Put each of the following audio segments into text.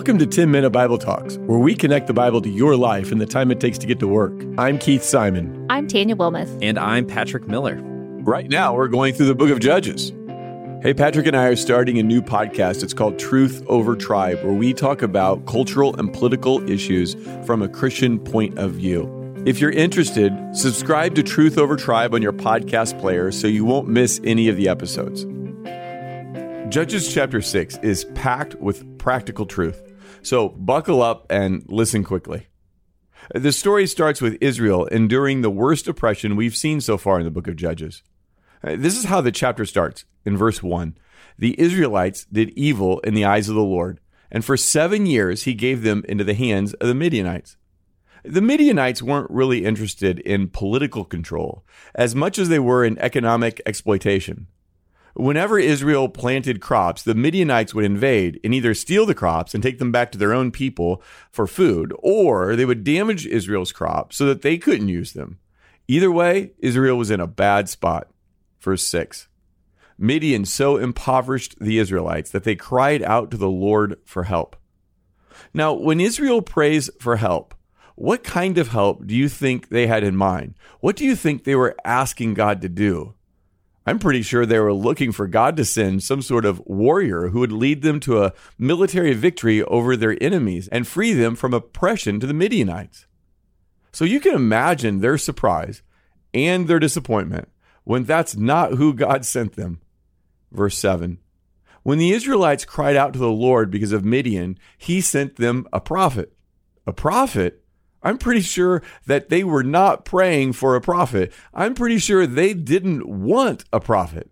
Welcome to 10 Minute Bible Talks, where we connect the Bible to your life and the time it takes to get to work. I'm Keith Simon. I'm Tanya Wilmoth. And I'm Patrick Miller. Right now, we're going through the book of Judges. Hey, Patrick and I are starting a new podcast. It's called Truth Over Tribe, where we talk about cultural and political issues from a Christian point of view. If you're interested, subscribe to Truth Over Tribe on your podcast player so you won't miss any of the episodes. Judges chapter 6 is packed with practical truth. So buckle up and listen quickly. The story starts with Israel enduring the worst oppression we've seen so far in the book of Judges. Uh, this is how the chapter starts in verse 1. The Israelites did evil in the eyes of the Lord, and for seven years he gave them into the hands of the Midianites. The Midianites weren't really interested in political control as much as they were in economic exploitation. Whenever Israel planted crops, the Midianites would invade and either steal the crops and take them back to their own people for food, or they would damage Israel's crops so that they couldn't use them. Either way, Israel was in a bad spot. Verse 6 Midian so impoverished the Israelites that they cried out to the Lord for help. Now, when Israel prays for help, what kind of help do you think they had in mind? What do you think they were asking God to do? I'm pretty sure they were looking for God to send some sort of warrior who would lead them to a military victory over their enemies and free them from oppression to the Midianites. So you can imagine their surprise and their disappointment when that's not who God sent them. Verse 7 When the Israelites cried out to the Lord because of Midian, he sent them a prophet. A prophet? I'm pretty sure that they were not praying for a prophet. I'm pretty sure they didn't want a prophet.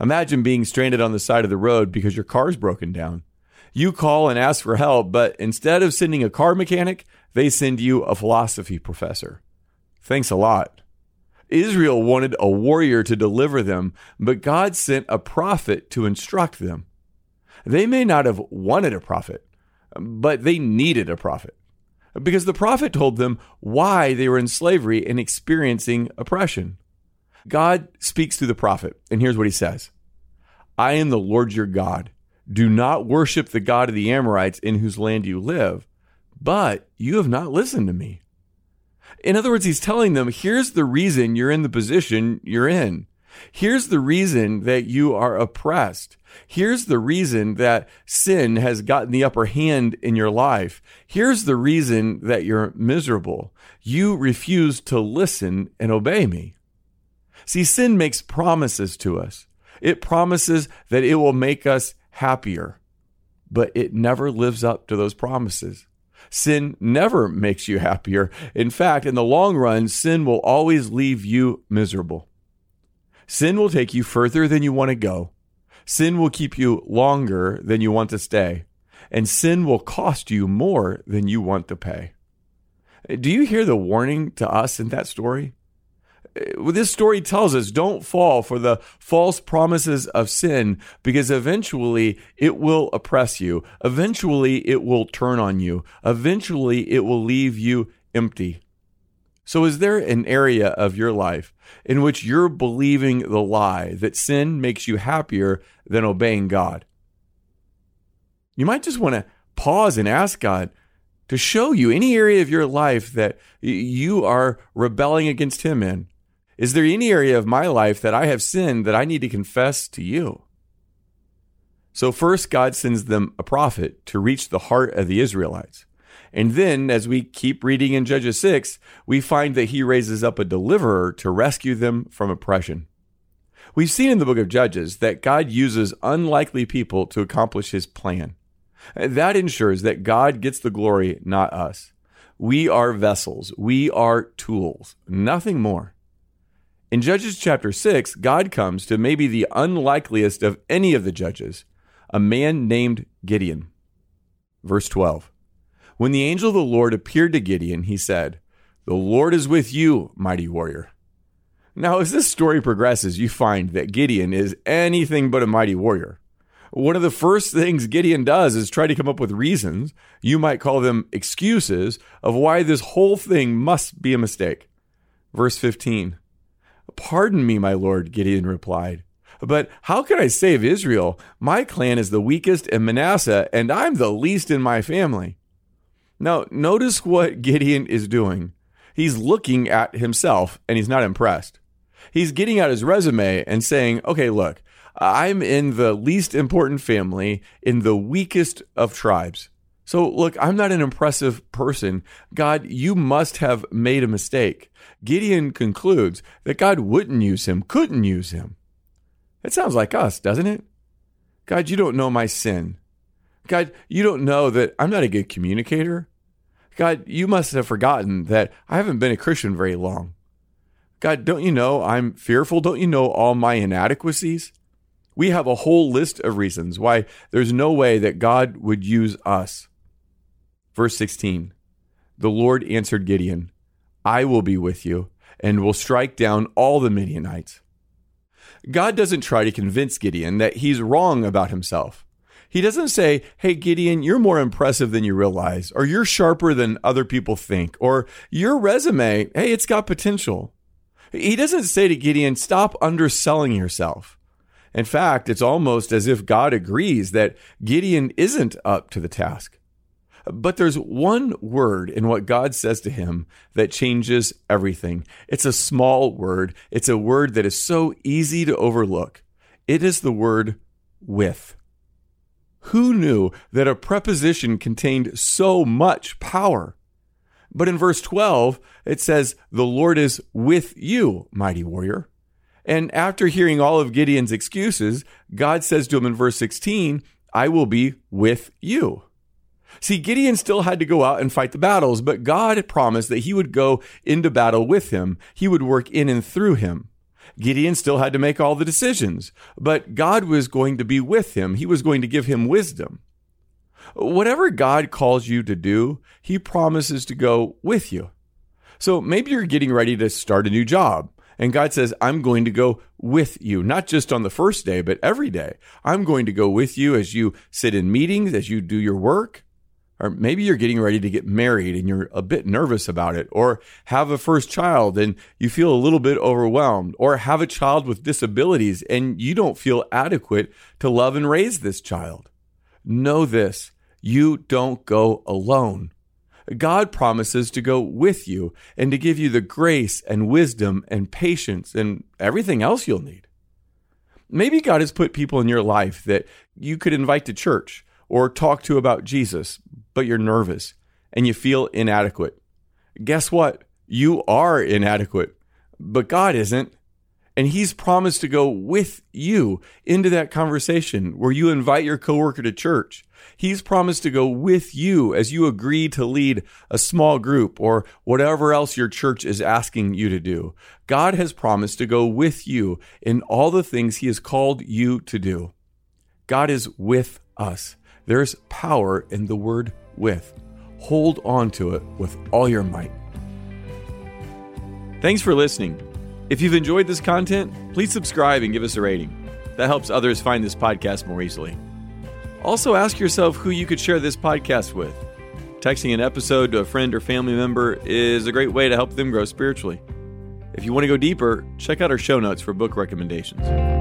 Imagine being stranded on the side of the road because your car's broken down. You call and ask for help, but instead of sending a car mechanic, they send you a philosophy professor. Thanks a lot. Israel wanted a warrior to deliver them, but God sent a prophet to instruct them. They may not have wanted a prophet, but they needed a prophet because the prophet told them why they were in slavery and experiencing oppression. God speaks through the prophet, and here's what he says I am the Lord your God. Do not worship the God of the Amorites in whose land you live, but you have not listened to me. In other words, he's telling them here's the reason you're in the position you're in. Here's the reason that you are oppressed. Here's the reason that sin has gotten the upper hand in your life. Here's the reason that you're miserable. You refuse to listen and obey me. See, sin makes promises to us. It promises that it will make us happier, but it never lives up to those promises. Sin never makes you happier. In fact, in the long run, sin will always leave you miserable. Sin will take you further than you want to go. Sin will keep you longer than you want to stay. And sin will cost you more than you want to pay. Do you hear the warning to us in that story? Uh, this story tells us don't fall for the false promises of sin because eventually it will oppress you. Eventually it will turn on you. Eventually it will leave you empty. So, is there an area of your life in which you're believing the lie that sin makes you happier than obeying God? You might just want to pause and ask God to show you any area of your life that you are rebelling against Him in. Is there any area of my life that I have sinned that I need to confess to you? So, first, God sends them a prophet to reach the heart of the Israelites. And then, as we keep reading in Judges 6, we find that he raises up a deliverer to rescue them from oppression. We've seen in the book of Judges that God uses unlikely people to accomplish his plan. That ensures that God gets the glory, not us. We are vessels, we are tools, nothing more. In Judges chapter 6, God comes to maybe the unlikeliest of any of the judges, a man named Gideon. Verse 12. When the angel of the Lord appeared to Gideon, he said, The Lord is with you, mighty warrior. Now, as this story progresses, you find that Gideon is anything but a mighty warrior. One of the first things Gideon does is try to come up with reasons, you might call them excuses, of why this whole thing must be a mistake. Verse 15 Pardon me, my lord, Gideon replied, But how can I save Israel? My clan is the weakest in Manasseh, and I'm the least in my family. Now, notice what Gideon is doing. He's looking at himself and he's not impressed. He's getting out his resume and saying, okay, look, I'm in the least important family in the weakest of tribes. So, look, I'm not an impressive person. God, you must have made a mistake. Gideon concludes that God wouldn't use him, couldn't use him. It sounds like us, doesn't it? God, you don't know my sin. God, you don't know that I'm not a good communicator. God, you must have forgotten that I haven't been a Christian very long. God, don't you know I'm fearful? Don't you know all my inadequacies? We have a whole list of reasons why there's no way that God would use us. Verse 16 The Lord answered Gideon, I will be with you and will strike down all the Midianites. God doesn't try to convince Gideon that he's wrong about himself. He doesn't say, Hey, Gideon, you're more impressive than you realize, or you're sharper than other people think, or your resume, hey, it's got potential. He doesn't say to Gideon, Stop underselling yourself. In fact, it's almost as if God agrees that Gideon isn't up to the task. But there's one word in what God says to him that changes everything. It's a small word. It's a word that is so easy to overlook. It is the word with. Who knew that a preposition contained so much power? But in verse 12, it says, The Lord is with you, mighty warrior. And after hearing all of Gideon's excuses, God says to him in verse 16, I will be with you. See, Gideon still had to go out and fight the battles, but God promised that he would go into battle with him. He would work in and through him. Gideon still had to make all the decisions, but God was going to be with him. He was going to give him wisdom. Whatever God calls you to do, he promises to go with you. So maybe you're getting ready to start a new job. And God says, I'm going to go with you, not just on the first day, but every day. I'm going to go with you as you sit in meetings, as you do your work. Or maybe you're getting ready to get married and you're a bit nervous about it, or have a first child and you feel a little bit overwhelmed, or have a child with disabilities and you don't feel adequate to love and raise this child. Know this you don't go alone. God promises to go with you and to give you the grace and wisdom and patience and everything else you'll need. Maybe God has put people in your life that you could invite to church or talk to about Jesus, but you're nervous and you feel inadequate. Guess what? You are inadequate, but God isn't. And he's promised to go with you into that conversation where you invite your coworker to church. He's promised to go with you as you agree to lead a small group or whatever else your church is asking you to do. God has promised to go with you in all the things he has called you to do. God is with us. There's power in the word with. Hold on to it with all your might. Thanks for listening. If you've enjoyed this content, please subscribe and give us a rating. That helps others find this podcast more easily. Also, ask yourself who you could share this podcast with. Texting an episode to a friend or family member is a great way to help them grow spiritually. If you want to go deeper, check out our show notes for book recommendations.